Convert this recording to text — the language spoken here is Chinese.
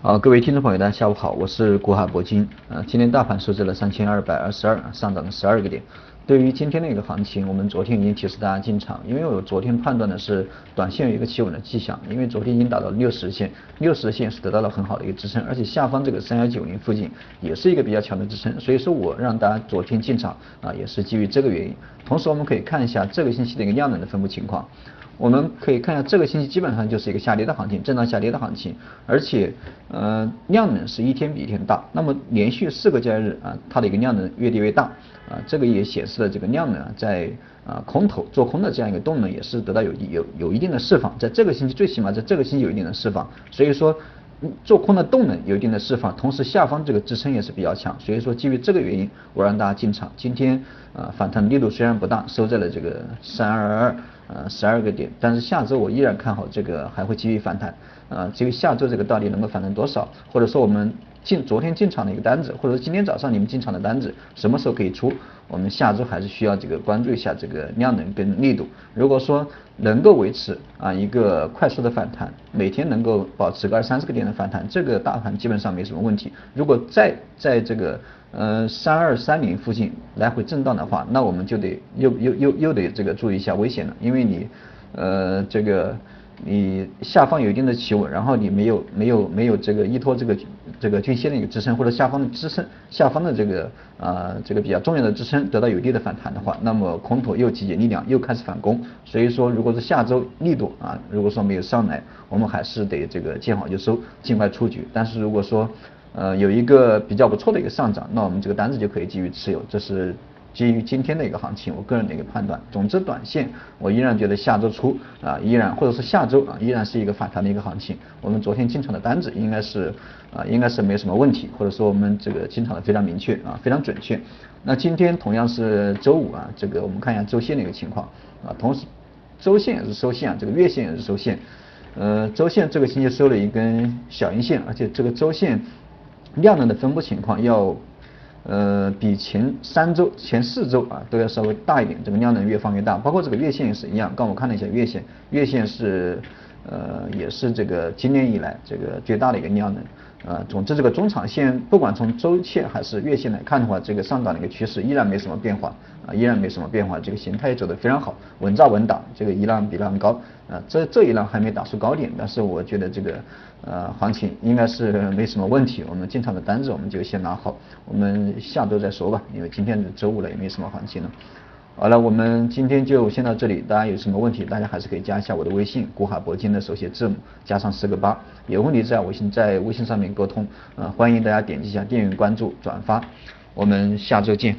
好，各位听众朋友，大家下午好，我是国海铂金。呃，今天大盘收在了三千二百二十二，上涨了十二个点。对于今天的一个行情，我们昨天已经提示大家进场，因为我昨天判断的是短线有一个企稳的迹象，因为昨天已经达到六十线，六十线是得到了很好的一个支撑，而且下方这个三幺九零附近也是一个比较强的支撑，所以说我让大家昨天进场啊，也是基于这个原因。同时我们可以看一下这个星期的一个量能的分布情况。我们可以看一下，这个星期基本上就是一个下跌的行情，震荡下跌的行情，而且呃量能是一天比一天大。那么连续四个交易日啊，它的一个量能越跌越大啊，这个也显示了这个量能在啊空头做空的这样一个动能也是得到有有有一定的释放，在这个星期最起码在这个星期有一定的释放，所以说。做空的动能有一定的释放，同时下方这个支撑也是比较强，所以说基于这个原因，我让大家进场。今天啊反弹力度虽然不大，收在了这个三二二呃十二个点，但是下周我依然看好这个还会继续反弹。啊，至于下周这个到底能够反弹多少，或者说我们进昨天进场的一个单子，或者说今天早上你们进场的单子什么时候可以出？我们下周还是需要这个关注一下这个量能跟力度。如果说能够维持啊一个快速的反弹，每天能够保持个二三十个点的反弹，这个大盘基本上没什么问题。如果再在这个呃三二三零附近来回震荡的话，那我们就得又又又又得这个注意一下危险了，因为你呃这个。你下方有一定的企稳，然后你没有没有没有这个依托这个这个均线的一个支撑，或者下方的支撑下方的这个啊这个比较重要的支撑得到有力的反弹的话，那么空头又集结力量又开始反攻，所以说如果是下周力度啊如果说没有上来，我们还是得这个见好就收，尽快出局。但是如果说呃有一个比较不错的一个上涨，那我们这个单子就可以继续持有，这是。基于今天的一个行情，我个人的一个判断，总之短线我依然觉得下周初啊依然或者是下周啊依然是一个反弹的一个行情。我们昨天进场的单子应该是啊应该是没什么问题，或者说我们这个进场的非常明确啊非常准确。那今天同样是周五啊，这个我们看一下周线的一个情况啊，同时周线也是收线啊，这个月线也是收线。呃，周线这个星期收了一根小阴线，而且这个周线量能的分布情况要。呃，比前三周、前四周啊都要稍微大一点，这个量能越放越大，包括这个月线也是一样。刚我看了一下月线，月线是呃也是这个今年以来这个最大的一个量能。呃，总之这个中长线不管从周线还是月线来看的话，这个上涨的一个趋势依然没什么变化啊，依然没什么变化，这个形态也走得非常好，稳扎稳打，这个一浪比浪高啊，这这一浪还没打出高点，但是我觉得这个呃行情应该是没什么问题，我们进场的单子我们就先拿好，我们下周再说吧，因为今天是周五了，也没什么行情了。好了，我们今天就先到这里。大家有什么问题，大家还是可以加一下我的微信，古海铂金的手写字母加上四个八。有问题在微信在微信上面沟通。呃，欢迎大家点击一下订阅、关注、转发。我们下周见。